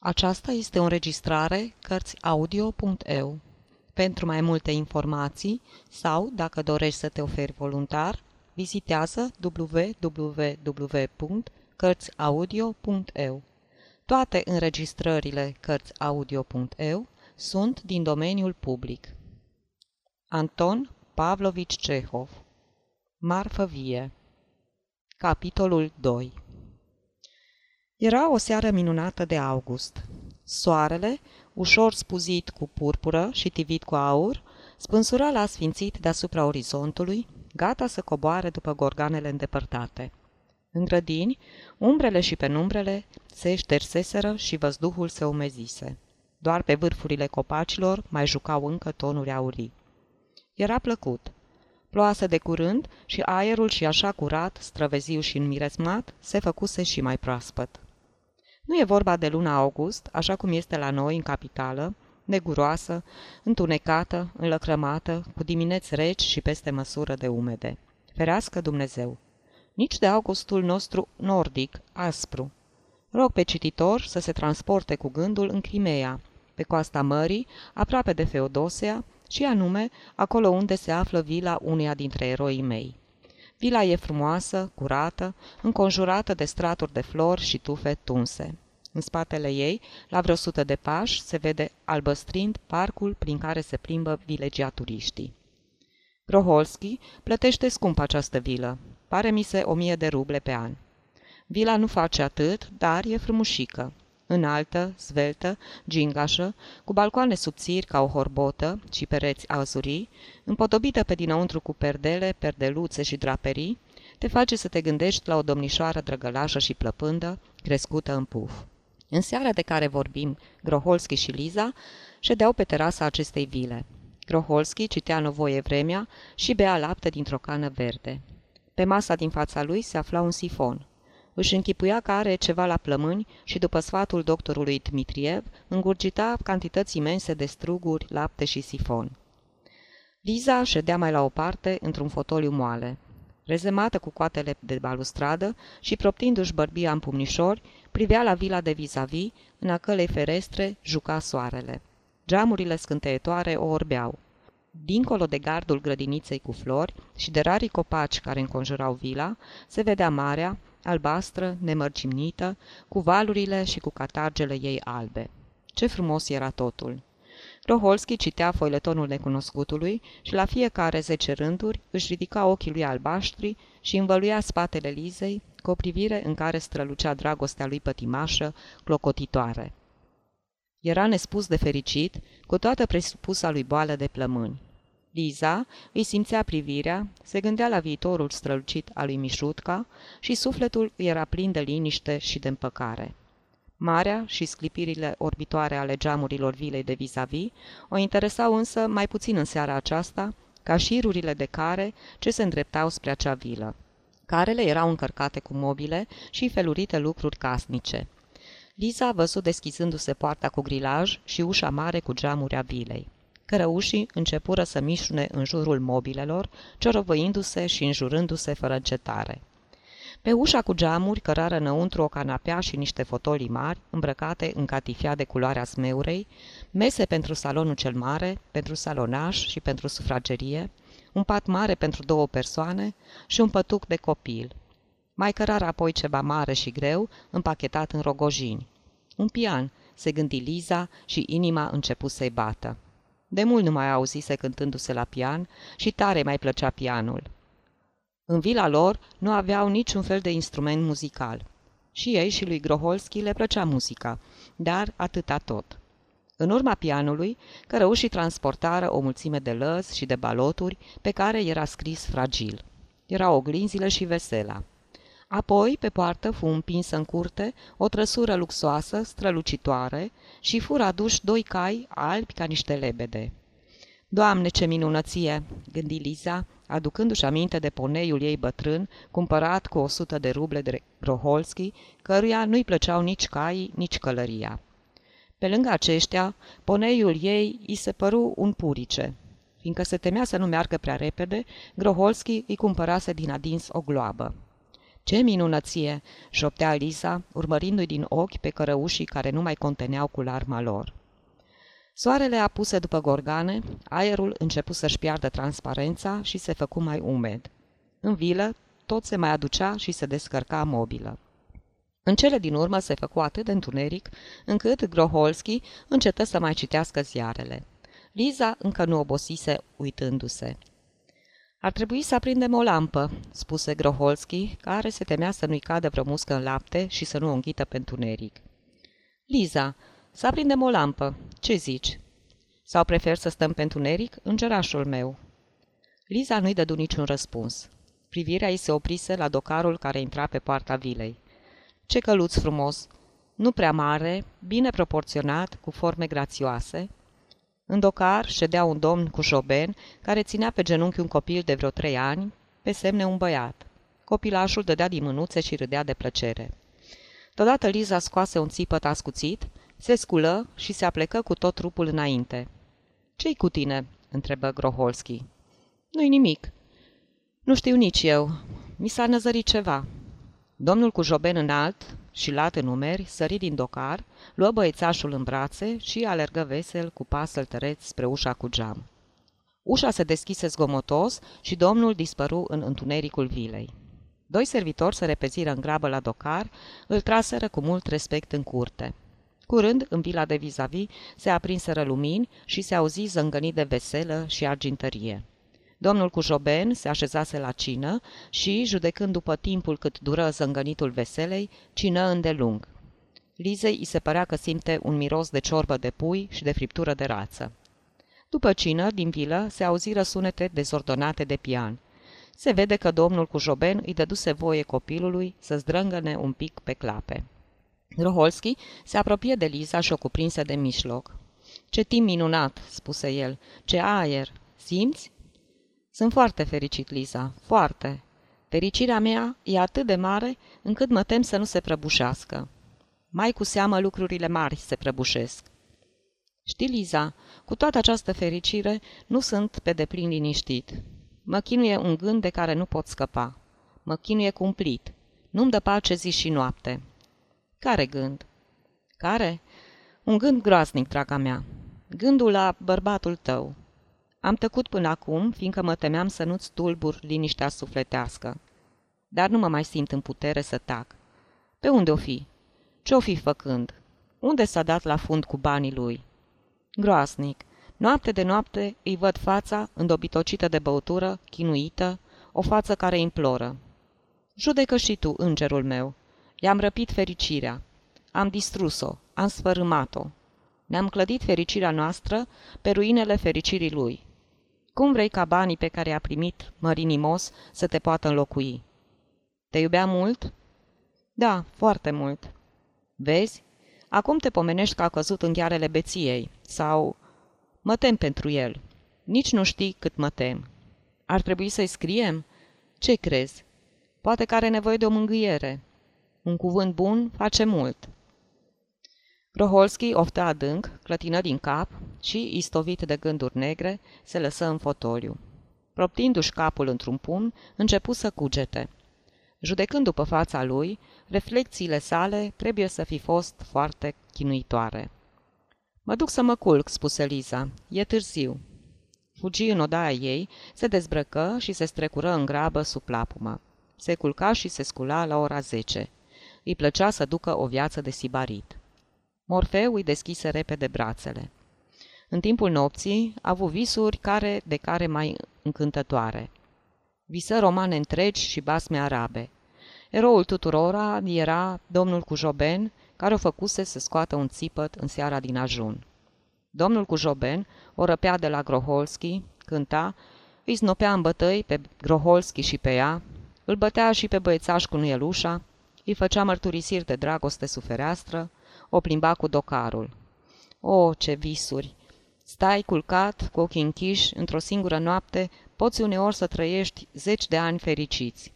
Aceasta este o înregistrare Cărțiaudio.eu. Pentru mai multe informații sau, dacă dorești să te oferi voluntar, vizitează www.cărțiaudio.eu. Toate înregistrările Cărțiaudio.eu sunt din domeniul public. Anton Pavlovici Cehov Marfă vie Capitolul 2 era o seară minunată de august. Soarele, ușor spuzit cu purpură și tivit cu aur, spânsura la sfințit deasupra orizontului, gata să coboare după gorganele îndepărtate. În grădini, umbrele și penumbrele se șterseseră și văzduhul se umezise. Doar pe vârfurile copacilor mai jucau încă tonuri aurii. Era plăcut. Ploase de curând și aerul și așa curat, străveziu și înmiresmat, se făcuse și mai proaspăt. Nu e vorba de luna august, așa cum este la noi, în capitală, neguroasă, întunecată, înlăcrămată, cu dimineți reci și peste măsură de umede. Ferească Dumnezeu! Nici de augustul nostru nordic, aspru. Rog pe cititor să se transporte cu gândul în Crimea, pe coasta mării, aproape de Feodosia, și anume acolo unde se află vila uneia dintre eroii mei. Vila e frumoasă, curată, înconjurată de straturi de flori și tufe tunse. În spatele ei, la vreo sută de pași, se vede albăstrind parcul prin care se plimbă vilegiaturiștii. Groholski plătește scump această vilă. Pare mi se o mie de ruble pe an. Vila nu face atât, dar e frumușică înaltă, sveltă, gingașă, cu balcoane subțiri ca o horbotă și pereți azurii, împodobită pe dinăuntru cu perdele, perdeluțe și draperii, te face să te gândești la o domnișoară drăgălașă și plăpândă, crescută în puf. În seara de care vorbim, Groholski și Liza ședeau pe terasa acestei vile. Groholski citea Novoie vremea și bea lapte dintr-o cană verde. Pe masa din fața lui se afla un sifon. Își închipuia că are ceva la plămâni și, după sfatul doctorului Dmitriev, îngurgita cantități imense de struguri, lapte și sifon. Liza ședea mai la o parte, într-un fotoliu moale. Rezemată cu coatele de balustradă și proptindu-și bărbia în pumnișori, privea la vila de vis-a-vis, în a călei ferestre juca soarele. Geamurile scânteietoare o orbeau. Dincolo de gardul grădiniței cu flori și de rarii copaci care înconjurau vila, se vedea marea, albastră, nemărginită, cu valurile și cu catargele ei albe. Ce frumos era totul! Roholski citea foiletonul necunoscutului și la fiecare zece rânduri își ridica ochii lui albaștri și învăluia spatele Lizei cu o privire în care strălucea dragostea lui pătimașă, clocotitoare. Era nespus de fericit, cu toată presupusa lui boală de plămâni. Liza îi simțea privirea, se gândea la viitorul strălucit al lui Mișutca și sufletul era plin de liniște și de împăcare. Marea și sclipirile orbitoare ale geamurilor vilei de vis-a-vis o interesau însă mai puțin în seara aceasta ca șirurile de care ce se îndreptau spre acea vilă. Carele erau încărcate cu mobile și felurite lucruri casnice. Liza a văzut deschizându-se poarta cu grilaj și ușa mare cu geamuri a vilei. Cărăușii începură să mișune în jurul mobilelor, ciorovăindu-se și înjurându-se fără încetare. Pe ușa cu geamuri cărară înăuntru o canapea și niște fotolii mari, îmbrăcate în catifia de culoarea smeurei, mese pentru salonul cel mare, pentru salonaș și pentru sufragerie, un pat mare pentru două persoane și un pătuc de copil. Mai cărară apoi ceva mare și greu, împachetat în rogojini. Un pian, se gândi Liza și inima început să-i bată. De mult nu mai auzise cântându-se la pian și tare mai plăcea pianul. În vila lor nu aveau niciun fel de instrument muzical. Și ei și lui Groholski le plăcea muzica, dar atâta tot. În urma pianului, cărăușii transportară o mulțime de lăzi și de baloturi pe care era scris fragil. Erau oglinzile și vesela. Apoi, pe poartă, fu împinsă în curte o trăsură luxoasă, strălucitoare, și fură aduși doi cai albi ca niște lebede. Doamne, ce minunăție!" gândi Liza, aducându-și aminte de poneiul ei bătrân, cumpărat cu o sută de ruble de Groholski, căruia nu-i plăceau nici caii, nici călăria. Pe lângă aceștia, poneiul ei îi se păru un purice. Fiindcă se temea să nu meargă prea repede, Groholski îi cumpărase din adins o gloabă. Ce minunăție!" șoptea Liza, urmărindu-i din ochi pe cărăușii care nu mai conteneau cu larma lor. Soarele apuse după gorgane, aerul începu să-și piardă transparența și se făcu mai umed. În vilă, tot se mai aducea și se descărca mobilă. În cele din urmă se făcu atât de întuneric, încât Groholski încetă să mai citească ziarele. Liza încă nu obosise uitându-se. Ar trebui să aprindem o lampă," spuse Groholski, care se temea să nu-i cadă vreo muscă în lapte și să nu o înghită pe întuneric. Liza, să aprindem o lampă. Ce zici?" Sau prefer să stăm pe întuneric în gerașul meu?" Liza nu-i dădu niciun răspuns. Privirea ei se oprise la docarul care intra pe poarta vilei. Ce căluț frumos! Nu prea mare, bine proporționat, cu forme grațioase. În docar ședea un domn cu șoben, care ținea pe genunchi un copil de vreo trei ani, pe semne un băiat. Copilașul dădea din mânuțe și râdea de plăcere. Todată Liza scoase un țipăt ascuțit, se sculă și se aplecă cu tot trupul înainte. Ce-i cu tine?" întrebă Groholski. Nu-i nimic. Nu știu nici eu. Mi s-a năzărit ceva." Domnul cu joben înalt și lat în umeri sări din docar, luă băiețașul în brațe și alergă vesel cu pas săltăreț spre ușa cu geam. Ușa se deschise zgomotos și domnul dispăru în întunericul vilei. Doi servitori se repeziră în grabă la docar, îl traseră cu mult respect în curte. Curând, în vila de vis-a-vis, se aprinseră lumini și se auzi zângănit de veselă și argintărie. Domnul cu joben se așezase la cină și, judecând după timpul cât dură zângănitul veselei, cină îndelung. Lizei îi se părea că simte un miros de ciorbă de pui și de friptură de rață. După cină, din vilă, se auziră sunete dezordonate de pian. Se vede că domnul cu joben îi dăduse voie copilului să zdrângăne un pic pe clape. Roholski se apropie de Liza și o cuprinse de mișloc. Ce timp minunat!" spuse el. Ce aer! Simți?" Sunt foarte fericit, Liza, foarte. Fericirea mea e atât de mare încât mă tem să nu se prăbușească. Mai cu seamă lucrurile mari se prăbușesc. Știi, Liza, cu toată această fericire nu sunt pe deplin liniștit. Mă chinuie un gând de care nu pot scăpa. Mă chinuie cumplit. Nu-mi dă pace zi și noapte. Care gând? Care? Un gând groaznic, draga mea. Gândul la bărbatul tău. Am tăcut până acum, fiindcă mă temeam să nu-ți tulbur liniștea sufletească. Dar nu mă mai simt în putere să tac. Pe unde o fi? Ce-o fi făcând? Unde s-a dat la fund cu banii lui? Groasnic. Noapte de noapte îi văd fața, îndobitocită de băutură, chinuită, o față care imploră. Judecă și tu, îngerul meu. I-am răpit fericirea. Am distrus-o, am sfărâmat-o. Ne-am clădit fericirea noastră pe ruinele fericirii lui. Cum vrei ca banii pe care i-a primit mărinimos să te poată înlocui? Te iubea mult? Da, foarte mult. Vezi? Acum te pomenești că a căzut în ghearele beției. Sau... Mă tem pentru el. Nici nu știi cât mă tem. Ar trebui să-i scriem? Ce crezi? Poate că are nevoie de o mângâiere. Un cuvânt bun face mult. Roholski oftă adânc, clătină din cap și, istovit de gânduri negre, se lăsă în fotoliu. Proptindu-și capul într-un pumn, începu să cugete. Judecând după fața lui, reflexiile sale trebuie să fi fost foarte chinuitoare. Mă duc să mă culc," spuse Liza. E târziu." Fugi în odaia ei, se dezbrăcă și se strecură în grabă sub plapumă. Se culca și se scula la ora zece. Îi plăcea să ducă o viață de sibarit. Morfeu îi deschise repede brațele. În timpul nopții a avut visuri care de care mai încântătoare. Visă romane întregi și basme arabe. Eroul tuturora era domnul cu joben, care o făcuse să scoată un țipăt în seara din ajun. Domnul cu joben o răpea de la Groholski, cânta, îi snopea în bătăi pe Groholski și pe ea, îl bătea și pe băiețaș cu nuielușa, îi făcea mărturisiri de dragoste sufereastră, o plimba cu docarul. O, ce visuri! Stai culcat, cu ochii închiși, într-o singură noapte, poți uneori să trăiești zeci de ani fericiți.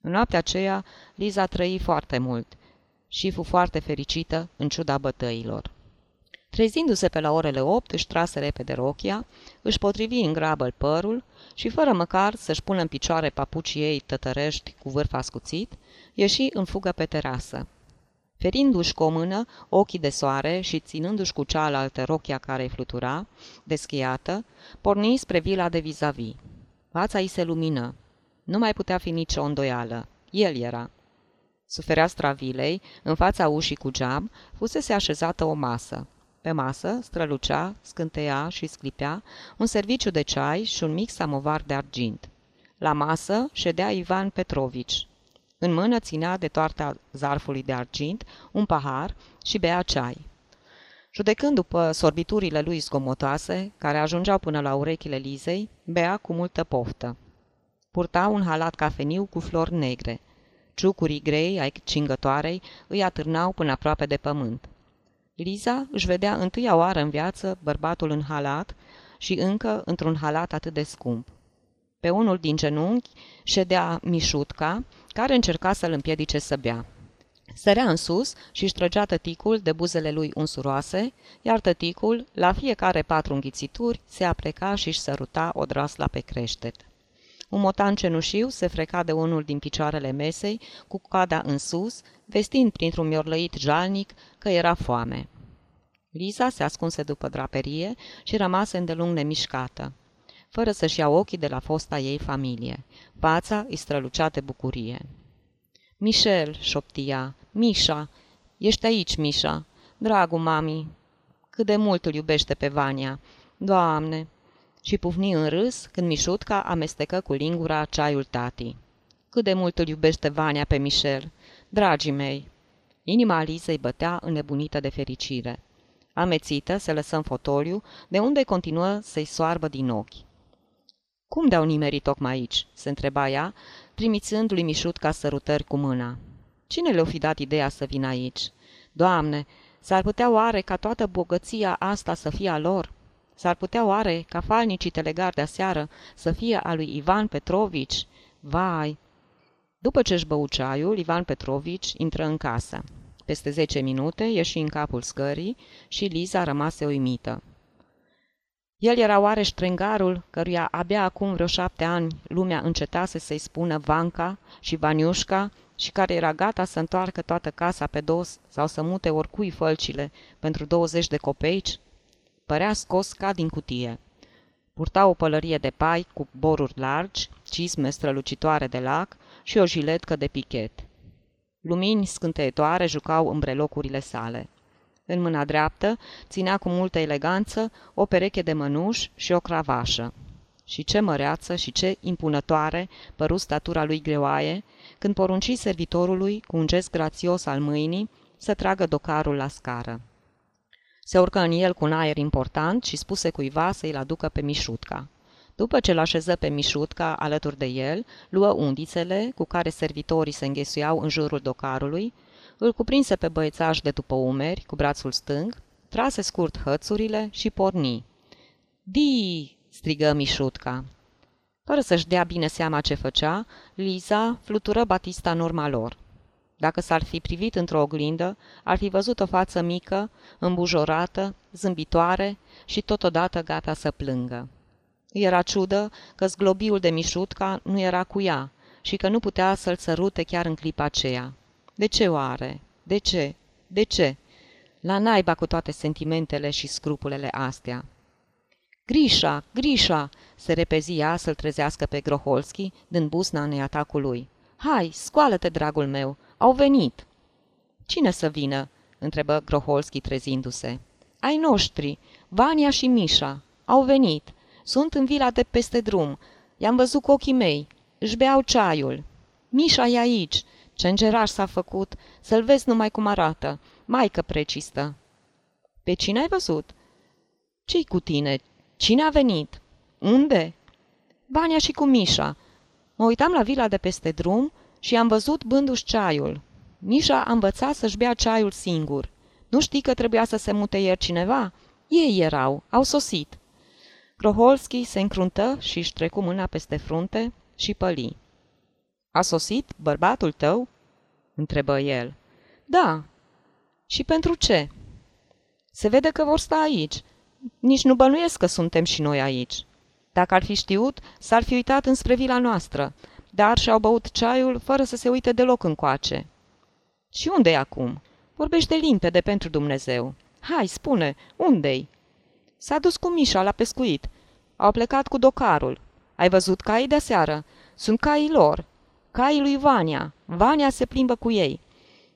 În noaptea aceea, Liza trăi foarte mult și fu foarte fericită în ciuda bătăilor. Trezindu-se pe la orele opt, își trase repede rochia, își potrivi în grabă părul și, fără măcar să-și pună în picioare papucii ei tătărești cu vârf ascuțit, ieși în fugă pe terasă. Ferindu-și cu o mână ochii de soare și ținându-și cu cealaltă rochia care îi flutura, deschiată, porni spre vila de vis-a-vis. Fața îi se lumină. Nu mai putea fi nicio îndoială. El era. Sub fereastra vilei, în fața ușii cu geam, fusese așezată o masă. Pe masă strălucea, scânteia și sclipea un serviciu de ceai și un mic samovar de argint. La masă ședea Ivan Petrovici. În mână ținea de toarta zarfului de argint un pahar și bea ceai. Judecând după sorbiturile lui zgomotoase, care ajungeau până la urechile Lizei, bea cu multă poftă. Purta un halat cafeniu cu flori negre. Ciucurii grei ai cingătoarei îi atârnau până aproape de pământ. Liza își vedea întâia oară în viață bărbatul în halat și încă într-un halat atât de scump. Pe unul din genunchi ședea Mișutca, care încerca să-l împiedice să bea. Sărea în sus și își trăgea tăticul de buzele lui unsuroase, iar tăticul, la fiecare patru înghițituri, se apleca și își săruta o drasla pe creștet. Un motan cenușiu se freca de unul din picioarele mesei, cu coada în sus, vestind printr-un miorlăit jalnic că era foame. Liza se ascunse după draperie și rămase îndelung nemișcată, fără să-și ia ochii de la fosta ei familie. Fața îi strălucea de bucurie. Michel, șoptia, Mișa, ești aici, Mișa, dragul mami, cât de mult îl iubește pe Vania. Doamne, și pufni în râs când Mișutca amestecă cu lingura ceaiul tati. Cât de mult îl iubește Vania pe Michel, dragii mei! Inima Alizei bătea înnebunită de fericire. Amețită, se lăsă în fotoliu, de unde continuă să-i soarbă din ochi. Cum de-au nimerit tocmai aici?" se întreba ea, trimițând lui Mișutca sărutări cu mâna. Cine le-o fi dat ideea să vină aici? Doamne, s-ar putea oare ca toată bogăția asta să fie a lor?" S-ar putea oare ca falnicii telegari de aseară să fie a lui Ivan Petrovici? Vai! După ce își bău ceaiul, Ivan Petrovici intră în casă. Peste zece minute ieși în capul scării și Liza rămase uimită. El era oare ștrengarul căruia abia acum vreo șapte ani lumea încetase să-i spună Vanca și Vaniușca și care era gata să întoarcă toată casa pe dos sau să mute oricui fălcile pentru 20 de copeici? Părea scos ca din cutie. Purta o pălărie de pai cu boruri largi, cizme strălucitoare de lac și o jiletcă de pichet. Lumini scânteietoare jucau în brelocurile sale. În mâna dreaptă ținea cu multă eleganță o pereche de mănuși și o cravașă. Și ce măreață și ce impunătoare păru statura lui greoaie, când porunci servitorului, cu un gest grațios al mâinii, să tragă docarul la scară. Se urcă în el cu un aer important și spuse cuiva să-i-l aducă pe Mișutca. După ce l-așeză pe Mișutca alături de el, luă undițele cu care servitorii se înghesuiau în jurul docarului, îl cuprinse pe băiețaș de după umeri, cu brațul stâng, trase scurt hățurile și porni. Di! strigă Mișutca. Fără să-și dea bine seama ce făcea, Liza flutură Batista în urma lor. Dacă s-ar fi privit într-o oglindă, ar fi văzut o față mică, îmbujorată, zâmbitoare și totodată gata să plângă. Îi era ciudă că zglobiul de mișutca nu era cu ea și că nu putea să-l sărute chiar în clipa aceea. De ce oare? De ce? De ce? La naiba cu toate sentimentele și scrupulele astea. Grișa, Grișa, se repezi ea să-l trezească pe Groholski, dând busna în atacul lui. Hai, scoală-te, dragul meu, au venit!" Cine să vină?" întrebă Groholski trezindu-se. Ai noștri, Vania și Mișa. Au venit. Sunt în vila de peste drum. I-am văzut cu ochii mei. Își beau ceaiul. Mișa e aici. Ce îngeraș s-a făcut. Să-l vezi numai cum arată. Maică precistă. Pe cine ai văzut? Ce-i cu tine? Cine a venit? Unde? Vania și cu Mișa. Mă uitam la vila de peste drum și am văzut bându-și ceaiul. Mișa a învățat să-și bea ceaiul singur. Nu știi că trebuia să se mute ieri cineva? Ei erau, au sosit. Kroholski se încruntă și își trecu mâna peste frunte și păli. A sosit bărbatul tău?" întrebă el. Da. Și pentru ce?" Se vede că vor sta aici. Nici nu bănuiesc că suntem și noi aici. Dacă ar fi știut, s-ar fi uitat înspre vila noastră, dar și-au băut ceaiul fără să se uite deloc încoace. Și unde e acum? Vorbește limpede pentru Dumnezeu. Hai, spune, unde-i? S-a dus cu Mișa la pescuit. Au plecat cu docarul. Ai văzut caii de seară? Sunt caii lor. Caii lui Vania. Vania se plimbă cu ei.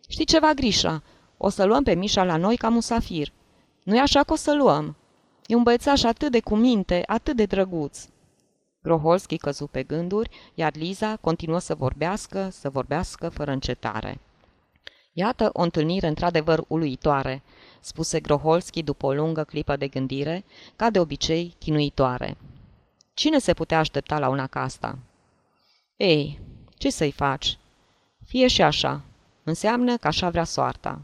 Știi ceva, Grișa? O să luăm pe Mișa la noi ca musafir. Nu-i așa că o să luăm? E un băiețaș atât de cuminte, atât de drăguț. Groholski căzu pe gânduri, iar Liza continuă să vorbească, să vorbească fără încetare. Iată o întâlnire într-adevăr uluitoare, spuse Groholski după o lungă clipă de gândire, ca de obicei chinuitoare. Cine se putea aștepta la una ca asta? Ei, ce să-i faci? Fie și așa. Înseamnă că așa vrea soarta.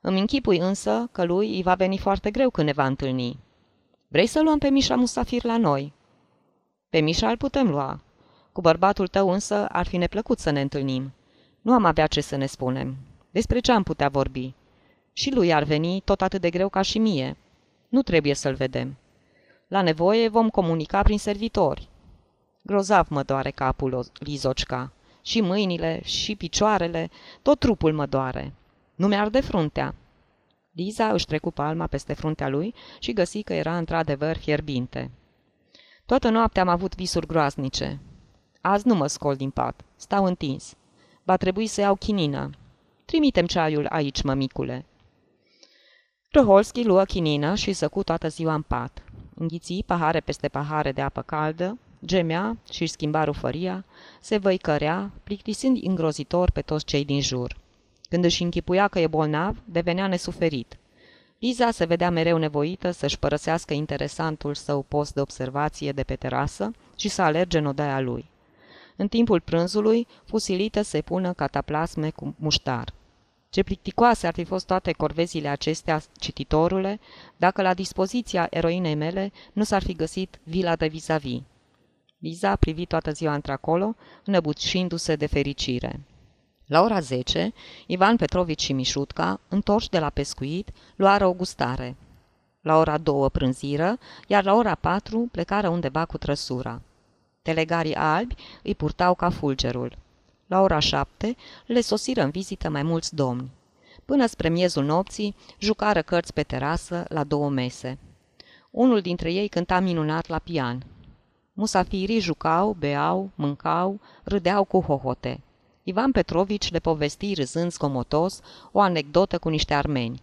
Îmi închipui însă că lui îi va veni foarte greu când ne va întâlni. Vrei să luăm pe Mișa Musafir la noi? Pe Mișa îl putem lua. Cu bărbatul tău însă ar fi neplăcut să ne întâlnim. Nu am avea ce să ne spunem. Despre ce am putea vorbi? Și lui ar veni tot atât de greu ca și mie. Nu trebuie să-l vedem. La nevoie vom comunica prin servitori. Grozav mă doare capul, Lizocca. Și mâinile, și picioarele, tot trupul mă doare. Nu mi-arde fruntea. Liza își trecu palma peste fruntea lui și găsi că era într-adevăr fierbinte. Toată noaptea am avut visuri groaznice. Azi nu mă scol din pat, stau întins. Va trebui să iau chinină. Trimitem ceaiul aici, mămicule. Roholski luă chinină și săcu toată ziua în pat. Înghiți pahare peste pahare de apă caldă, gemea și schimba rufăria, se văicărea, plictisind îngrozitor pe toți cei din jur. Când își închipuia că e bolnav, devenea nesuferit. Liza se vedea mereu nevoită să-și părăsească interesantul său post de observație de pe terasă și să alerge în odaia lui. În timpul prânzului, fusilită se pună cataplasme cu muștar. Ce plicticoase ar fi fost toate corvezile acestea, cititorule, dacă la dispoziția eroinei mele nu s-ar fi găsit vila de vis-a-vis. Liza a privit toată ziua într-acolo, înăbușindu-se de fericire. La ora 10, Ivan Petrovici și Mișutca, întorși de la pescuit, luară o gustare. La ora 2 prânziră, iar la ora 4 plecară undeva cu trăsura. Telegarii albi îi purtau ca fulgerul. La ora 7 le sosiră în vizită mai mulți domni. Până spre miezul nopții, jucară cărți pe terasă la două mese. Unul dintre ei cânta minunat la pian. Musafirii jucau, beau, mâncau, râdeau cu hohote. Ivan Petrovici le povesti râzând scomotos o anecdotă cu niște armeni.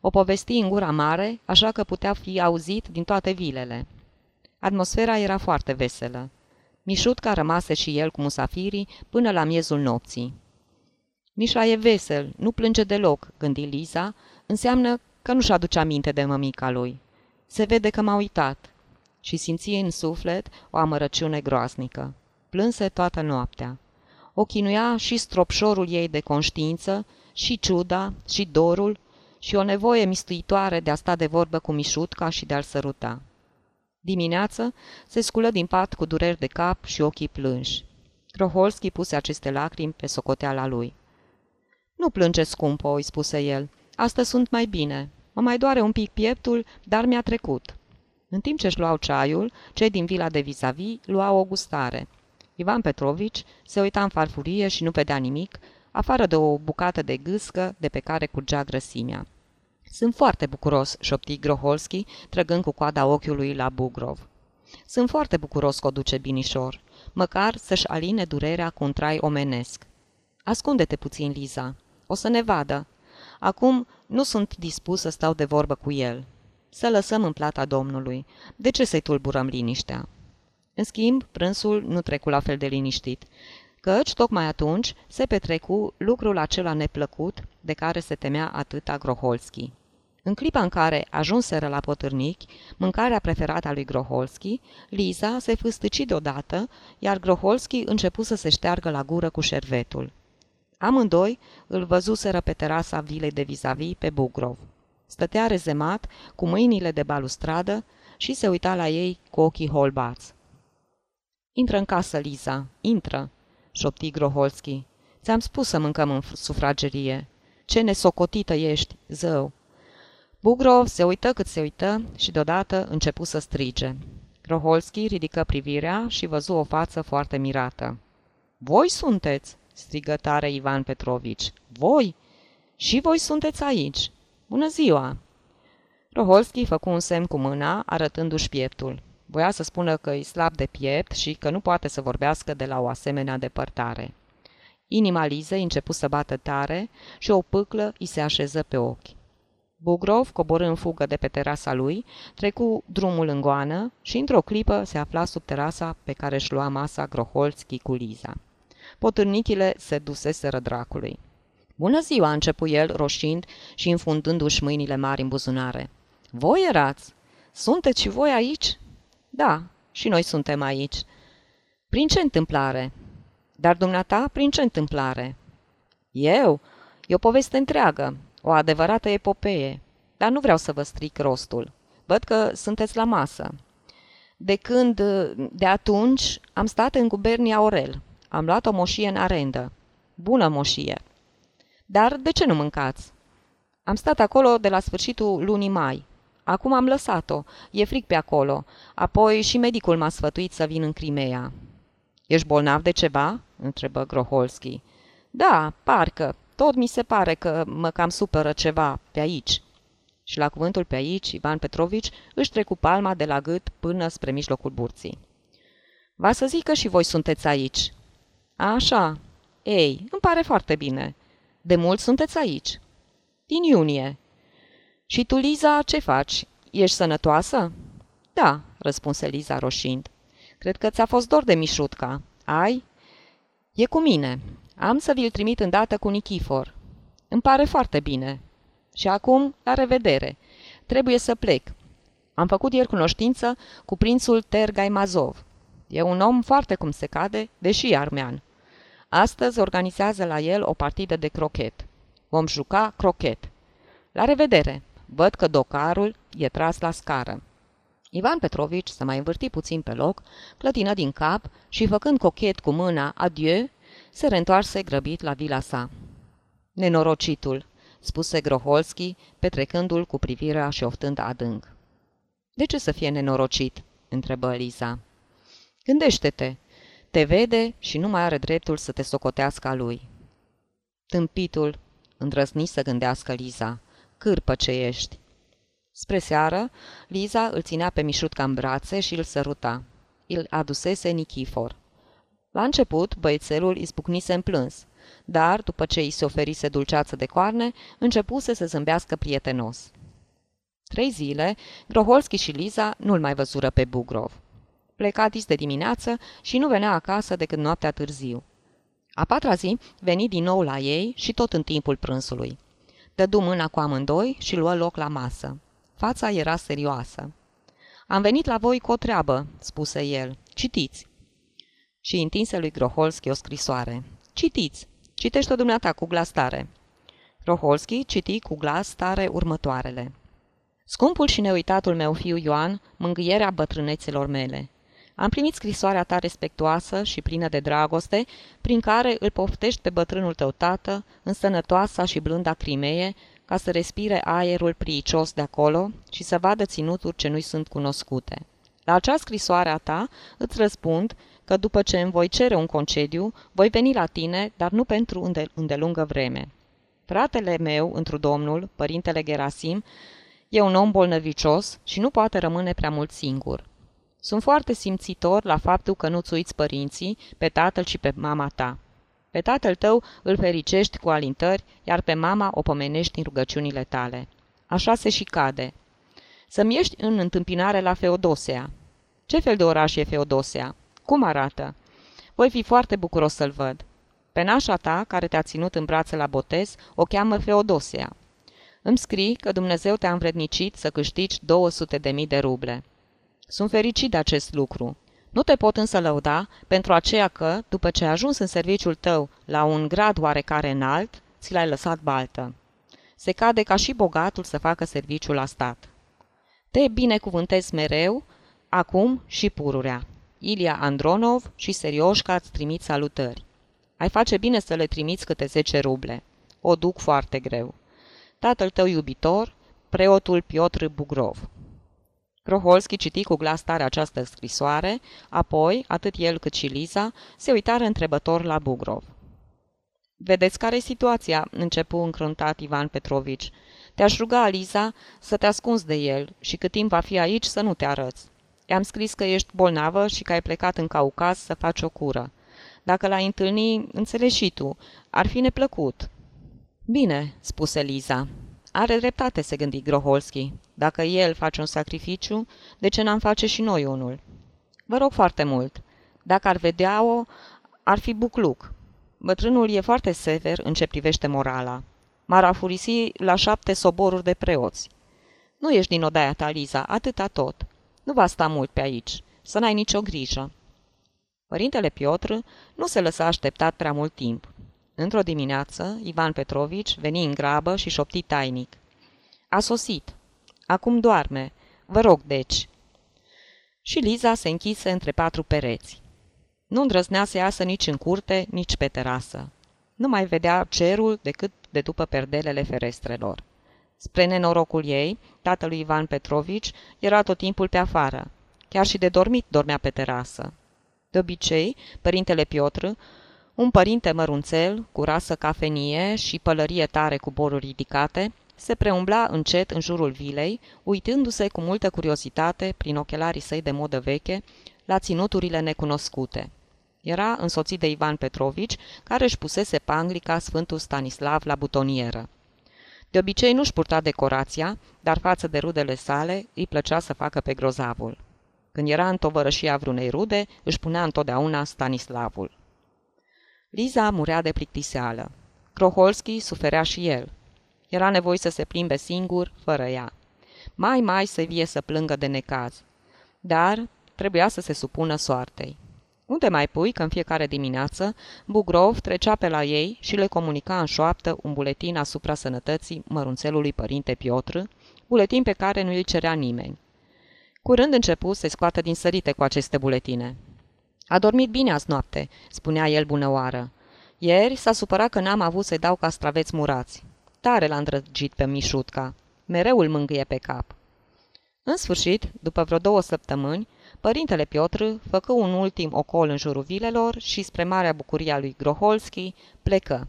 O povesti în gura mare, așa că putea fi auzit din toate vilele. Atmosfera era foarte veselă. Mișutca rămase și el cu musafirii până la miezul nopții. Mișa e vesel, nu plânge deloc, gândi Liza, înseamnă că nu-și aduce aminte de mămica lui. Se vede că m-a uitat. Și simți în suflet o amărăciune groaznică. Plânse toată noaptea. O chinuia și stropșorul ei de conștiință, și ciuda, și dorul, și o nevoie mistuitoare de a sta de vorbă cu Mișutca și de a-l săruta. Dimineață se sculă din pat cu dureri de cap și ochii plânși. Kroholski puse aceste lacrimi pe socoteala lui. Nu plânge, scumpă, îi spuse el. Astăzi sunt mai bine. Mă mai doare un pic pieptul, dar mi-a trecut. În timp ce își luau ceaiul, cei din vila de vis-a-vis luau o gustare. Ivan Petrovici se uita în farfurie și nu vedea nimic, afară de o bucată de gâscă de pe care curgea grăsimea. Sunt foarte bucuros, șopti Groholski, trăgând cu coada ochiului la Bugrov. Sunt foarte bucuros că o duce binișor, măcar să-și aline durerea cu un trai omenesc. Ascunde-te puțin, Liza. O să ne vadă. Acum nu sunt dispus să stau de vorbă cu el. Să lăsăm în plata Domnului. De ce să-i tulburăm liniștea? În schimb, prânsul nu trecu la fel de liniștit, căci tocmai atunci se petrecu lucrul acela neplăcut de care se temea atâta Groholski. În clipa în care ajunseră la potârnichi, mâncarea preferată a lui Groholski, Liza se fâstăci deodată, iar Groholski începu să se șteargă la gură cu șervetul. Amândoi îl văzuseră pe terasa vilei de vis-a-vis pe Bugrov. Stătea rezemat, cu mâinile de balustradă și se uita la ei cu ochii holbați. Intră în casă, Liza, intră!" șopti Groholski. Ți-am spus să mâncăm în sufragerie. Ce nesocotită ești, zău!" Bugrov se uită cât se uită și deodată începu să strige. Roholski ridică privirea și văzu o față foarte mirată. Voi sunteți!" strigă tare Ivan Petrovici. Voi? Și voi sunteți aici! Bună ziua!" Roholski făcu un semn cu mâna, arătându-și pieptul. Voia să spună că e slab de piept și că nu poate să vorbească de la o asemenea depărtare. Inima Lizei începu să bată tare și o pâclă îi se așeză pe ochi. Bugrov coborâ în fugă de pe terasa lui, trecu drumul în goană și într-o clipă se afla sub terasa pe care își lua masa Groholski cu Liza. Potârnichile se duseseră dracului. Bună ziua, a început el, roșind și înfundându-și mâinile mari în buzunare. Voi erați? Sunteți și voi aici? Da, și noi suntem aici. Prin ce întâmplare? Dar dumneata, prin ce întâmplare? Eu? E o poveste întreagă, o adevărată epopee, dar nu vreau să vă stric rostul. Văd că sunteți la masă. De când, de atunci, am stat în gubernia Orel. Am luat o moșie în arendă. Bună moșie. Dar de ce nu mâncați? Am stat acolo de la sfârșitul lunii mai. Acum am lăsat-o. E fric pe acolo. Apoi și medicul m-a sfătuit să vin în Crimea. Ești bolnav de ceva?" întrebă Groholski. Da, parcă. Tot mi se pare că mă cam supără ceva pe aici." Și la cuvântul pe aici, Ivan Petrovici își trecu palma de la gât până spre mijlocul burții. Va să zic că și voi sunteți aici." Așa. Ei, îmi pare foarte bine. De mult sunteți aici?" Din iunie." Și tu, Liza, ce faci? Ești sănătoasă?" Da," răspunse Liza roșind. Cred că ți-a fost dor de Mișutca. Ai?" E cu mine. Am să vi-l trimit îndată cu Nichifor. Îmi pare foarte bine. Și acum, la revedere. Trebuie să plec. Am făcut ieri cunoștință cu prințul Tergai Mazov. E un om foarte cum se cade, deși armean. Astăzi organizează la el o partidă de crochet. Vom juca crochet. La revedere! Văd că docarul e tras la scară. Ivan Petrovici se mai învârti puțin pe loc, clătină din cap și, făcând cochet cu mâna adieu, se reîntoarse grăbit la vila sa. Nenorocitul, spuse Groholski, petrecându-l cu privirea și oftând adânc. De ce să fie nenorocit?" întrebă Liza. Gândește-te, te vede și nu mai are dreptul să te socotească a lui. Tâmpitul, îndrăzni să gândească Liza, cârpă ce ești. Spre seară, Liza îl ținea pe Mișutca în brațe și îl săruta. Îl adusese Nichifor. La început, băiețelul izbucnise în plâns, dar, după ce îi se oferise dulceață de coarne, începuse să zâmbească prietenos. Trei zile, Groholski și Liza nu-l mai văzură pe Bugrov. Pleca dis de dimineață și nu venea acasă decât noaptea târziu. A patra zi veni din nou la ei și tot în timpul prânzului. Dădu mâna cu amândoi și luă loc la masă. Fața era serioasă. Am venit la voi cu o treabă," spuse el. Citiți." Și întinse lui Groholski o scrisoare. Citiți! Citește-o dumneata cu glas tare." Groholski citi cu glas tare următoarele. Scumpul și neuitatul meu fiu Ioan, mângâierea bătrânețelor mele. Am primit scrisoarea ta respectuoasă și plină de dragoste, prin care îl poftești pe bătrânul tău tată, în sănătoasa și blânda Crimee, ca să respire aerul priicios de acolo și să vadă ținuturi ce nu-i sunt cunoscute. La acea scrisoare a ta îți răspund că după ce îmi voi cere un concediu, voi veni la tine, dar nu pentru înde- îndelungă vreme. Fratele meu, întru Domnul, părintele Gerasim, e un om bolnăvicios și nu poate rămâne prea mult singur. Sunt foarte simțitor la faptul că nu-ți uiți părinții, pe tatăl și pe mama ta. Pe tatăl tău îl fericești cu alintări, iar pe mama o pomenești în rugăciunile tale. Așa se și cade. Să-mi ieși în întâmpinare la Feodosea. Ce fel de oraș e Feodosea? Cum arată? Voi fi foarte bucuros să-l văd. Pe nașa ta, care te-a ținut în brațe la botez, o cheamă Feodosea. Îmi scrii că Dumnezeu te-a învrednicit să câștigi 200 de mii de ruble. Sunt fericit de acest lucru. Nu te pot însă lăuda pentru aceea că, după ce ai ajuns în serviciul tău la un grad oarecare înalt, ți l-ai lăsat baltă. Se cade ca și bogatul să facă serviciul la stat. Te binecuvântez mereu, acum și pururea. Ilia Andronov și Serioșca îți trimit salutări. Ai face bine să le trimiți câte 10 ruble. O duc foarte greu. Tatăl tău iubitor, preotul Piotr Bugrov. Kroholski citi cu glas tare această scrisoare, apoi, atât el cât și Liza se uitară întrebător la Bugrov. Vedeți care e situația?" începu încruntat Ivan Petrovici. Te-aș ruga, Liza, să te ascunzi de el și cât timp va fi aici să nu te arăți. I-am scris că ești bolnavă și că ai plecat în Caucaz să faci o cură. Dacă l-ai întâlni, înțelegi și tu, ar fi neplăcut." Bine," spuse Liza. Are dreptate, se gândi Groholski. Dacă el face un sacrificiu, de ce n-am face și noi unul? Vă rog foarte mult. Dacă ar vedea-o, ar fi bucluc. Bătrânul e foarte sever în ce privește morala. M-ar afurisi la șapte soboruri de preoți. Nu ești din odaia ta, Liza, atâta tot. Nu va sta mult pe aici. Să n-ai nicio grijă. Părintele Piotr nu se lăsa așteptat prea mult timp. Într-o dimineață, Ivan Petrovici veni în grabă și șopti tainic. A sosit. Acum doarme. Vă rog, deci. Și Liza se închise între patru pereți. Nu îndrăznea să iasă nici în curte, nici pe terasă. Nu mai vedea cerul decât de după perdelele ferestrelor. Spre nenorocul ei, tatălui Ivan Petrovici era tot timpul pe afară. Chiar și de dormit dormea pe terasă. De obicei, părintele Piotr, un părinte mărunțel, cu rasă cafenie și pălărie tare cu boruri ridicate, se preumbla încet în jurul vilei, uitându-se cu multă curiozitate, prin ochelarii săi de modă veche, la ținuturile necunoscute. Era însoțit de Ivan Petrovici, care își pusese panglica Sfântul Stanislav la butonieră. De obicei nu-și purta decorația, dar față de rudele sale îi plăcea să facă pe grozavul. Când era în tovărășia vreunei rude, își punea întotdeauna Stanislavul. Liza murea de plictiseală. Kroholski suferea și el. Era nevoie să se plimbe singur, fără ea. Mai mai să vie să plângă de necaz. Dar trebuia să se supună soartei. Unde mai pui că în fiecare dimineață Bugrov trecea pe la ei și le comunica în șoaptă un buletin asupra sănătății mărunțelului părinte Piotr, buletin pe care nu îl cerea nimeni. Curând începu să scoată din sărite cu aceste buletine. A dormit bine azi noapte," spunea el bunăoară. Ieri s-a supărat că n-am avut să-i dau castraveți murați. Tare l-a îndrăgit pe Mișutca. Mereu îl mângâie pe cap. În sfârșit, după vreo două săptămâni, părintele Piotr făcă un ultim ocol în jurul vilelor și, spre marea bucuria lui Groholski, plecă.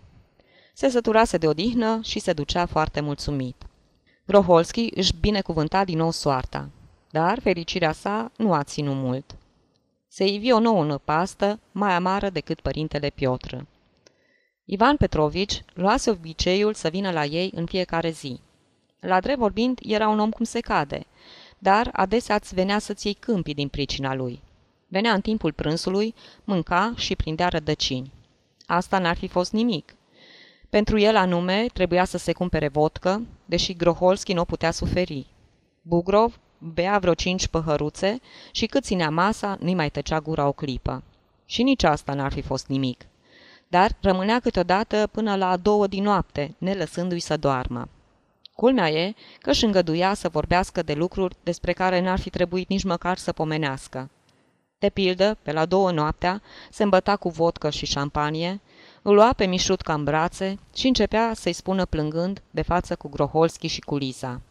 Se săturase de odihnă și se ducea foarte mulțumit. Groholski își binecuvânta din nou soarta, dar fericirea sa nu a ținut mult se ivi o nouă năpastă, mai amară decât părintele Piotr. Ivan Petrovici luase obiceiul să vină la ei în fiecare zi. La drept vorbind, era un om cum se cade, dar adesea îți venea să-ți iei câmpii din pricina lui. Venea în timpul prânzului, mânca și prindea rădăcini. Asta n-ar fi fost nimic. Pentru el anume trebuia să se cumpere vodcă, deși Groholski nu o putea suferi. Bugrov bea vreo cinci păhăruțe și cât ținea masa, nu-i mai tăcea gura o clipă. Și nici asta n-ar fi fost nimic. Dar rămânea câteodată până la două din noapte, ne lăsându-i să doarmă. Culmea e că își îngăduia să vorbească de lucruri despre care n-ar fi trebuit nici măcar să pomenească. De pildă, pe la două noaptea, se îmbăta cu vodcă și șampanie, îl lua pe Mișutca în brațe și începea să-i spună plângând de față cu Groholski și cu Lisa.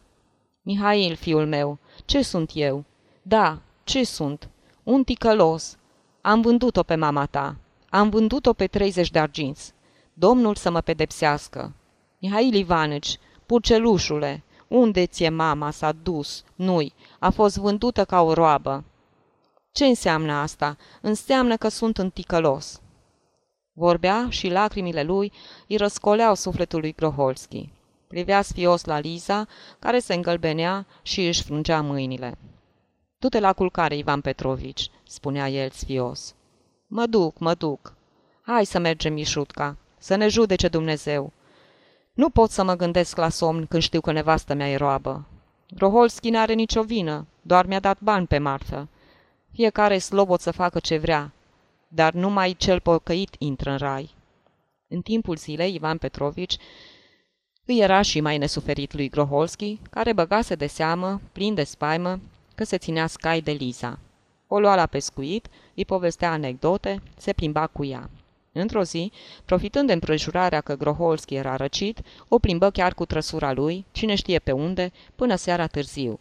Mihail, fiul meu, ce sunt eu? Da, ce sunt? Un ticălos. Am vândut-o pe mama ta. Am vândut-o pe 30 de arginți. Domnul să mă pedepsească. Mihail Ivanici, purcelușule, unde ți-e mama s-a dus? Nu-i, a fost vândută ca o roabă. Ce înseamnă asta? Înseamnă că sunt în ticălos. Vorbea și lacrimile lui îi răscoleau sufletul lui Groholski. Privea sfios la Liza, care se îngălbenea și își frângea mâinile. Du-te la culcare, Ivan Petrovici, spunea el sfios. Mă duc, mă duc. Hai să mergem, Mișutca, să ne judece Dumnezeu. Nu pot să mă gândesc la somn când știu că nevastă mea e roabă. Groholski n-are nicio vină, doar mi-a dat bani pe marfă. Fiecare slobot să facă ce vrea, dar numai cel pocăit intră în rai. În timpul zilei, Ivan Petrovici îi era și mai nesuferit lui Groholski, care băgase de seamă, plin de spaimă, că se ținea scai de Liza. O lua la pescuit, îi povestea anecdote, se plimba cu ea. Într-o zi, profitând de împrejurarea că Groholski era răcit, o plimbă chiar cu trăsura lui, cine știe pe unde, până seara târziu.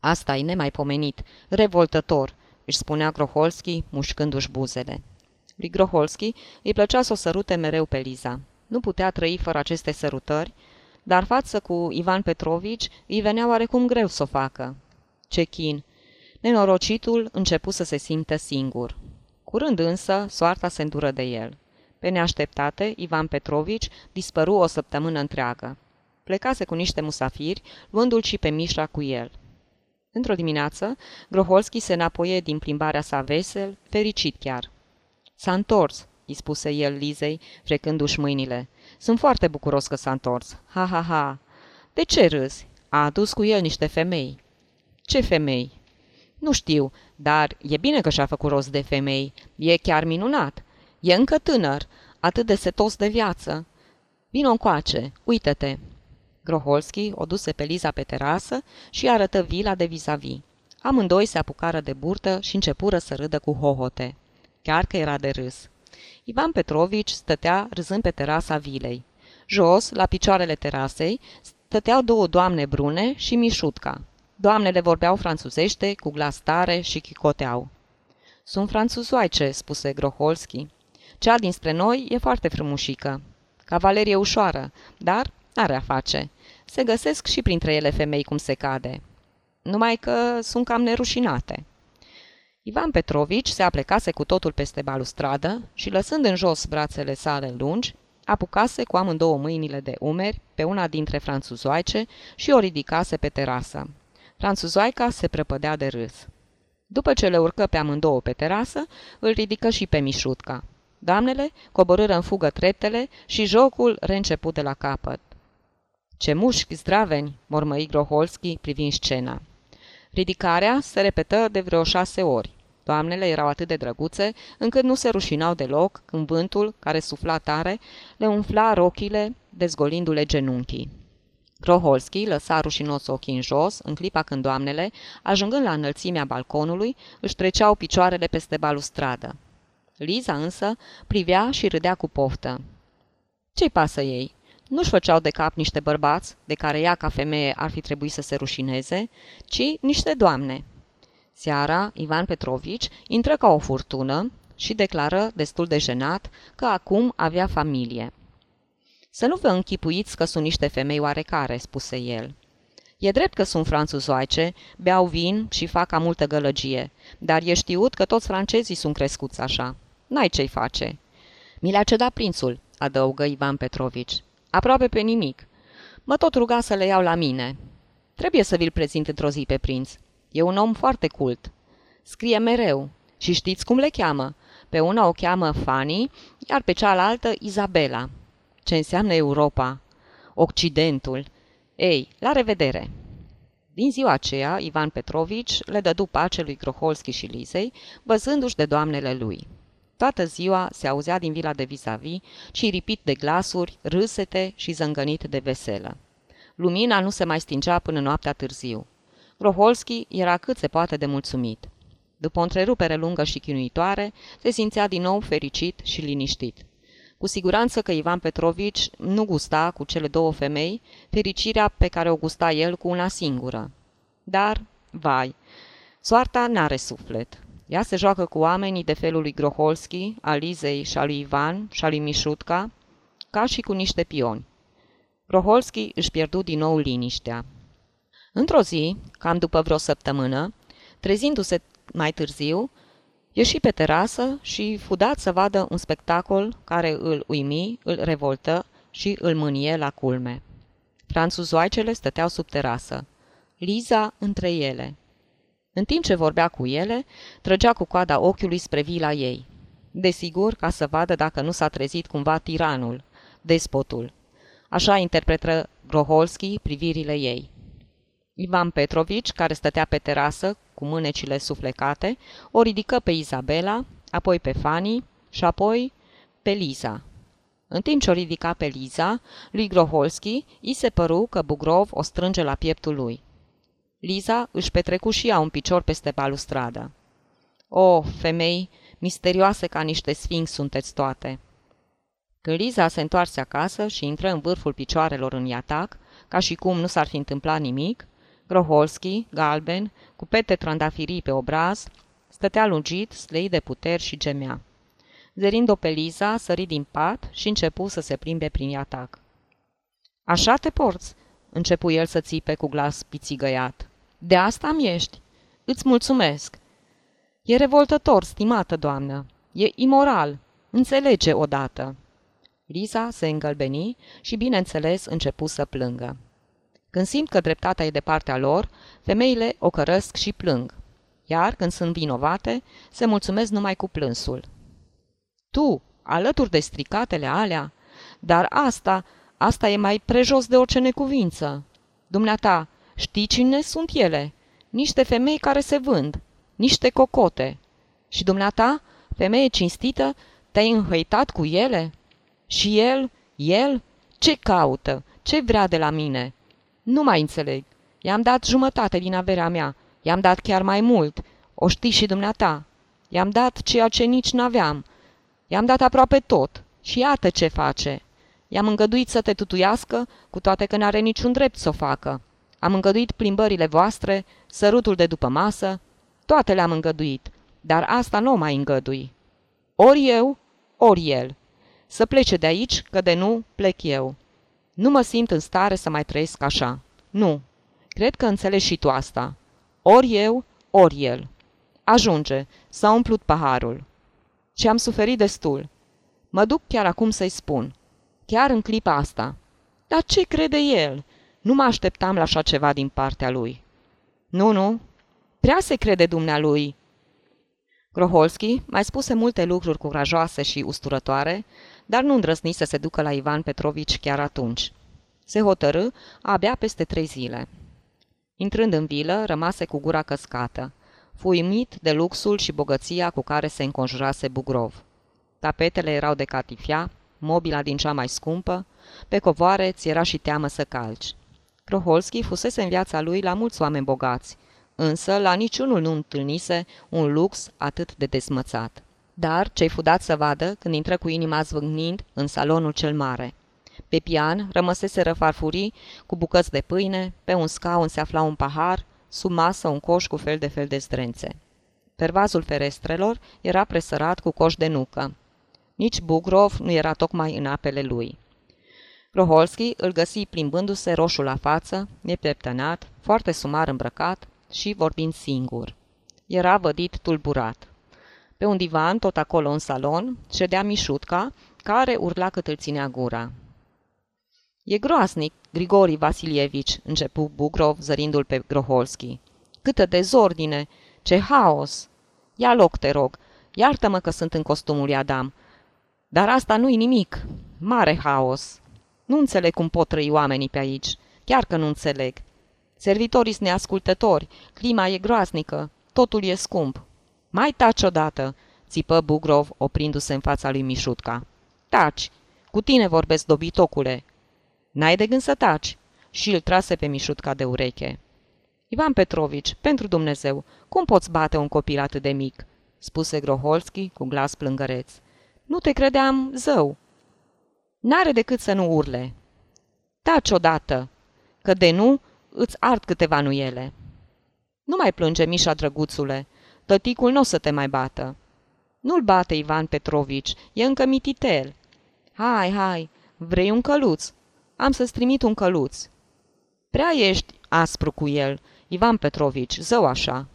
Asta e nemaipomenit, revoltător, își spunea Groholski, mușcându-și buzele. Lui Groholski îi plăcea să o sărute mereu pe Liza. Nu putea trăi fără aceste sărutări, dar față cu Ivan Petrovici îi venea oarecum greu să o facă. Ce chin! Nenorocitul începu să se simtă singur. Curând însă, soarta se îndură de el. Pe neașteptate, Ivan Petrovici dispăru o săptămână întreagă. Plecase cu niște musafiri, luându-l și pe Mișa cu el. Într-o dimineață, Groholski se înapoie din plimbarea sa vesel, fericit chiar. S-a întors, îi spuse el Lizei, frecându-și mâinile. Sunt foarte bucuros că s-a întors. Ha, ha, ha. De ce râzi? A adus cu el niște femei. Ce femei? Nu știu, dar e bine că și-a făcut rost de femei. E chiar minunat. E încă tânăr, atât de setos de viață. Vino încoace, uită-te. Groholski o duse pe Liza pe terasă și arătă vila de vis-a-vis. Amândoi se apucară de burtă și începură să râdă cu hohote. Chiar că era de râs. Ivan Petrovici stătea râzând pe terasa vilei. Jos, la picioarele terasei, stăteau două doamne brune și Mișutca. Doamnele vorbeau franțuzește, cu glas tare și chicoteau. Sunt franțuzoaice, spuse Groholski. Cea dinspre noi e foarte frumușică. Cavalerie ușoară, dar are a face. Se găsesc și printre ele femei cum se cade. Numai că sunt cam nerușinate. Ivan Petrovici se aplecase cu totul peste balustradă și, lăsând în jos brațele sale lungi, apucase cu amândouă mâinile de umeri pe una dintre franțuzoaice și o ridicase pe terasă. Franțuzoaica se prăpădea de râs. După ce le urcă pe amândouă pe terasă, îl ridică și pe Mișutca. Doamnele coborâră în fugă treptele și jocul reînceput de la capăt. Ce mușchi zdraveni!" mormăi Groholski privind scena. Ridicarea se repetă de vreo șase ori. Doamnele erau atât de drăguțe, încât nu se rușinau deloc când vântul, care sufla tare, le umfla rochile, dezgolindu-le genunchii. Groholski lăsa rușinos ochii în jos, în clipa când doamnele, ajungând la înălțimea balconului, își treceau picioarele peste balustradă. Liza însă privea și râdea cu poftă. Ce-i pasă ei? Nu-și făceau de cap niște bărbați, de care ea ca femeie ar fi trebuit să se rușineze, ci niște doamne. Seara, Ivan Petrovici intră ca o furtună și declară, destul de jenat, că acum avea familie. Să nu vă închipuiți că sunt niște femei oarecare, spuse el. E drept că sunt franțuzoaice, beau vin și fac ca multă gălăgie, dar e știut că toți francezii sunt crescuți așa. N-ai ce-i face. Mi le-a cedat prințul, adăugă Ivan Petrovici. Aproape pe nimic. Mă tot ruga să le iau la mine. Trebuie să vi-l prezint într-o zi pe prinț. E un om foarte cult. Scrie mereu. Și știți cum le cheamă? Pe una o cheamă Fanny, iar pe cealaltă Izabela. Ce înseamnă Europa? Occidentul. Ei, la revedere! Din ziua aceea, Ivan Petrovici le dădu pace lui Groholski și Lizei, văzându-și de doamnele lui. Toată ziua se auzea din vila de vis-a-vis, ripit de glasuri, râsete și zângănit de veselă. Lumina nu se mai stingea până noaptea târziu. Groholski era cât se poate de mulțumit. După o întrerupere lungă și chinuitoare, se simțea din nou fericit și liniștit. Cu siguranță că Ivan Petrovici nu gusta cu cele două femei fericirea pe care o gusta el cu una singură. Dar, vai, soarta n-are suflet. Ea se joacă cu oamenii de felul lui Groholski, Alizei și a lui Ivan și a lui Mișutca, ca și cu niște pioni. Groholski își pierdu din nou liniștea. Într-o zi, cam după vreo săptămână, trezindu-se mai târziu, ieși pe terasă și fudat să vadă un spectacol care îl uimi, îl revoltă și îl mânie la culme. Franțuzoaicele stăteau sub terasă. Liza între ele. În timp ce vorbea cu ele, trăgea cu coada ochiului spre vila ei. Desigur, ca să vadă dacă nu s-a trezit cumva tiranul, despotul. Așa interpretă Groholski privirile ei. Ivan Petrovici, care stătea pe terasă, cu mânecile suflecate, o ridică pe Izabela, apoi pe Fanny și apoi pe Liza. În timp ce o ridica pe Liza, lui Groholski i se păru că Bugrov o strânge la pieptul lui. Liza își petrecu și ea un picior peste balustradă. O, femei, misterioase ca niște sfinx sunteți toate!" Când Liza se întoarse acasă și intră în vârful picioarelor în iatac, ca și cum nu s-ar fi întâmplat nimic, Groholski, galben, cu pete trandafirii pe obraz, stătea lungit, slei de puteri și gemea. Zerind-o pe Liza, sări din pat și începu să se plimbe prin iatac. Așa te porți?" începu el să țipe cu glas pițigăiat. De asta mi ești. Îți mulțumesc. E revoltător, stimată doamnă. E imoral. Înțelege odată. Liza se îngălbeni și, bineînțeles, începu să plângă. Când simt că dreptatea e de partea lor, femeile o cărăsc și plâng. Iar, când sunt vinovate, se mulțumesc numai cu plânsul. Tu, alături de stricatele alea, dar asta, asta e mai prejos de orice necuvință. Dumneata, știi cine sunt ele? Niște femei care se vând, niște cocote. Și dumneata, femeie cinstită, te-ai înhăitat cu ele? Și el, el, ce caută? Ce vrea de la mine? Nu mai înțeleg. I-am dat jumătate din averea mea. I-am dat chiar mai mult. O știi și dumneata. I-am dat ceea ce nici n-aveam. I-am dat aproape tot. Și iată ce face. I-am îngăduit să te tutuiască, cu toate că n-are niciun drept să o facă. Am îngăduit plimbările voastre, sărutul de după masă, toate le-am îngăduit, dar asta nu o mai îngădui. Ori eu, ori el. Să plece de aici, că de nu plec eu. Nu mă simt în stare să mai trăiesc așa. Nu. Cred că înțelegi și tu asta. Ori eu, ori el. Ajunge, s-a umplut paharul. Și am suferit destul. Mă duc chiar acum să-i spun. Chiar în clipa asta. Dar ce crede el? Nu mă așteptam la așa ceva din partea lui. Nu, nu. Prea se crede dumnealui. Groholski mai spuse multe lucruri curajoase și usturătoare, dar nu îndrăzni să se ducă la Ivan Petrovici chiar atunci. Se hotărâ abia peste trei zile. Intrând în vilă, rămase cu gura căscată. Fu uimit de luxul și bogăția cu care se înconjurase Bugrov. Tapetele erau de catifia, mobila din cea mai scumpă, pe covoare ți era și teamă să calci. Kroholski fusese în viața lui la mulți oameni bogați, însă la niciunul nu întâlnise un lux atât de desmățat. Dar ce-i fudat să vadă când intră cu inima zvâgnind în salonul cel mare. Pe pian rămăsese farfurii cu bucăți de pâine, pe un scaun se afla un pahar, sub masă un coș cu fel de fel de zdrențe. Pervazul ferestrelor era presărat cu coș de nucă. Nici Bugrov nu era tocmai în apele lui. Roholski îl găsi plimbându-se roșu la față, nepeptănat, foarte sumar îmbrăcat și vorbind singur. Era vădit tulburat. Pe un divan, tot acolo în salon, ședea Mișutca, care urla cât îl ținea gura. E groasnic, Grigori Vasilievici, începu Bugrov zărindu-l pe Groholski. Câtă dezordine! Ce haos! Ia loc, te rog! Iartă-mă că sunt în costumul lui Adam. Dar asta nu-i nimic. Mare haos. Nu înțeleg cum pot trăi oamenii pe aici. Chiar că nu înțeleg. Servitorii sunt neascultători, clima e groaznică, totul e scump. Mai taci odată, țipă Bugrov, oprindu-se în fața lui Mișutca. Taci! Cu tine vorbesc, dobitocule! N-ai de gând să taci! Și îl trase pe Mișutca de ureche. Ivan Petrovici, pentru Dumnezeu, cum poți bate un copil atât de mic?" spuse Groholski cu glas plângăreț. Nu te credeam zău. N-are decât să nu urle. Taci odată, că de nu îți ard câteva nuiele. Nu mai plânge, Mișa drăguțule, tăticul nu o să te mai bată. Nu-l bate Ivan Petrovici, e încă mititel. Hai, hai, vrei un căluț? Am să-ți trimit un căluț. Prea ești aspru cu el, Ivan Petrovici, zău așa.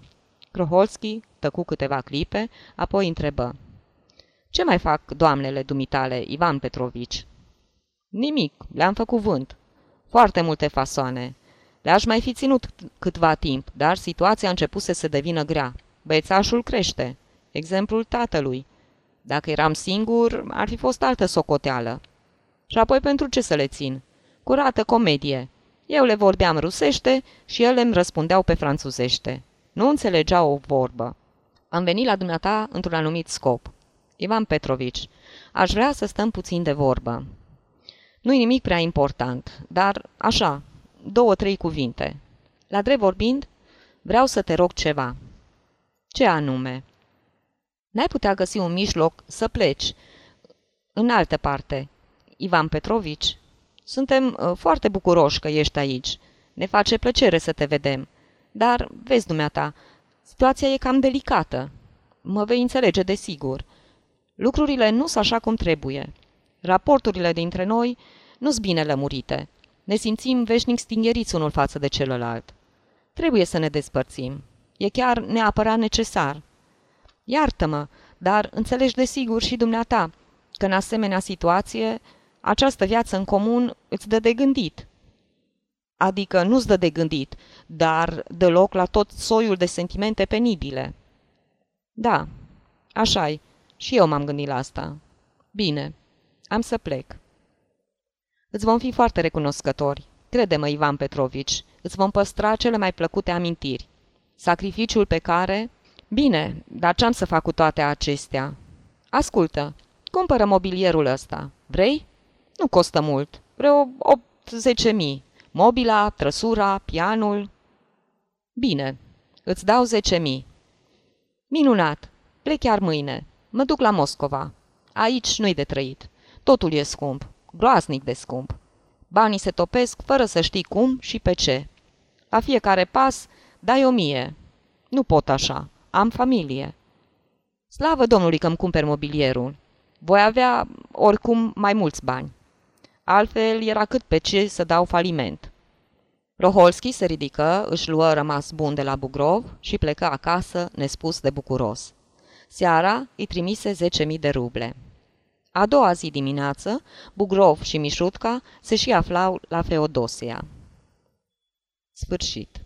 Kroholski tăcu câteva clipe, apoi întrebă. Ce mai fac doamnele dumitale, Ivan Petrovici?" Nimic, le-am făcut vânt. Foarte multe fasoane. Le-aș mai fi ținut câtva timp, dar situația a început să se devină grea. Băiețașul crește. Exemplul tatălui. Dacă eram singur, ar fi fost altă socoteală. Și apoi pentru ce să le țin? Curată comedie. Eu le vorbeam rusește și ele îmi răspundeau pe franțuzește. Nu înțelegeau o vorbă. Am venit la dumneata într-un anumit scop. Ivan Petrovici, aș vrea să stăm puțin de vorbă. Nu-i nimic prea important, dar așa, două-trei cuvinte. La drept vorbind, vreau să te rog ceva. Ce anume? N-ai putea găsi un mijloc să pleci în altă parte, Ivan Petrovici, suntem uh, foarte bucuroși că ești aici. Ne face plăcere să te vedem. Dar, vezi dumneata, situația e cam delicată. Mă vei înțelege, desigur. Lucrurile nu sunt așa cum trebuie. Raporturile dintre noi nu sunt bine lămurite. Ne simțim veșnic stingeriți unul față de celălalt. Trebuie să ne despărțim. E chiar neapărat necesar. Iartă-mă, dar înțelegi de sigur și dumneata că în asemenea situație această viață în comun îți dă de gândit. Adică nu-ți dă de gândit, dar dă loc la tot soiul de sentimente penibile. Da, așa -i. Și eu m-am gândit la asta. Bine, am să plec. Îți vom fi foarte recunoscători. Crede-mă, Ivan Petrovici, îți vom păstra cele mai plăcute amintiri. Sacrificiul pe care... Bine, dar ce-am să fac cu toate acestea? Ascultă, cumpără mobilierul ăsta. Vrei? Nu costă mult. Vreo 8-10 mii. Mobila, trăsura, pianul. Bine, îți dau 10 mii. Minunat. Plec chiar mâine. Mă duc la Moscova. Aici nu-i de trăit. Totul e scump. Groaznic de scump. Banii se topesc fără să știi cum și pe ce. La fiecare pas dai o mie. Nu pot așa. Am familie. Slavă Domnului că îmi cumperi mobilierul. Voi avea oricum mai mulți bani. Altfel era cât pe ce să dau faliment. Roholski se ridică, își luă rămas bun de la Bugrov și plecă acasă, nespus de bucuros. Seara îi trimise 10.000 de ruble. A doua zi dimineață, Bugrov și Mișutca se și aflau la Feodosia. Sfârșit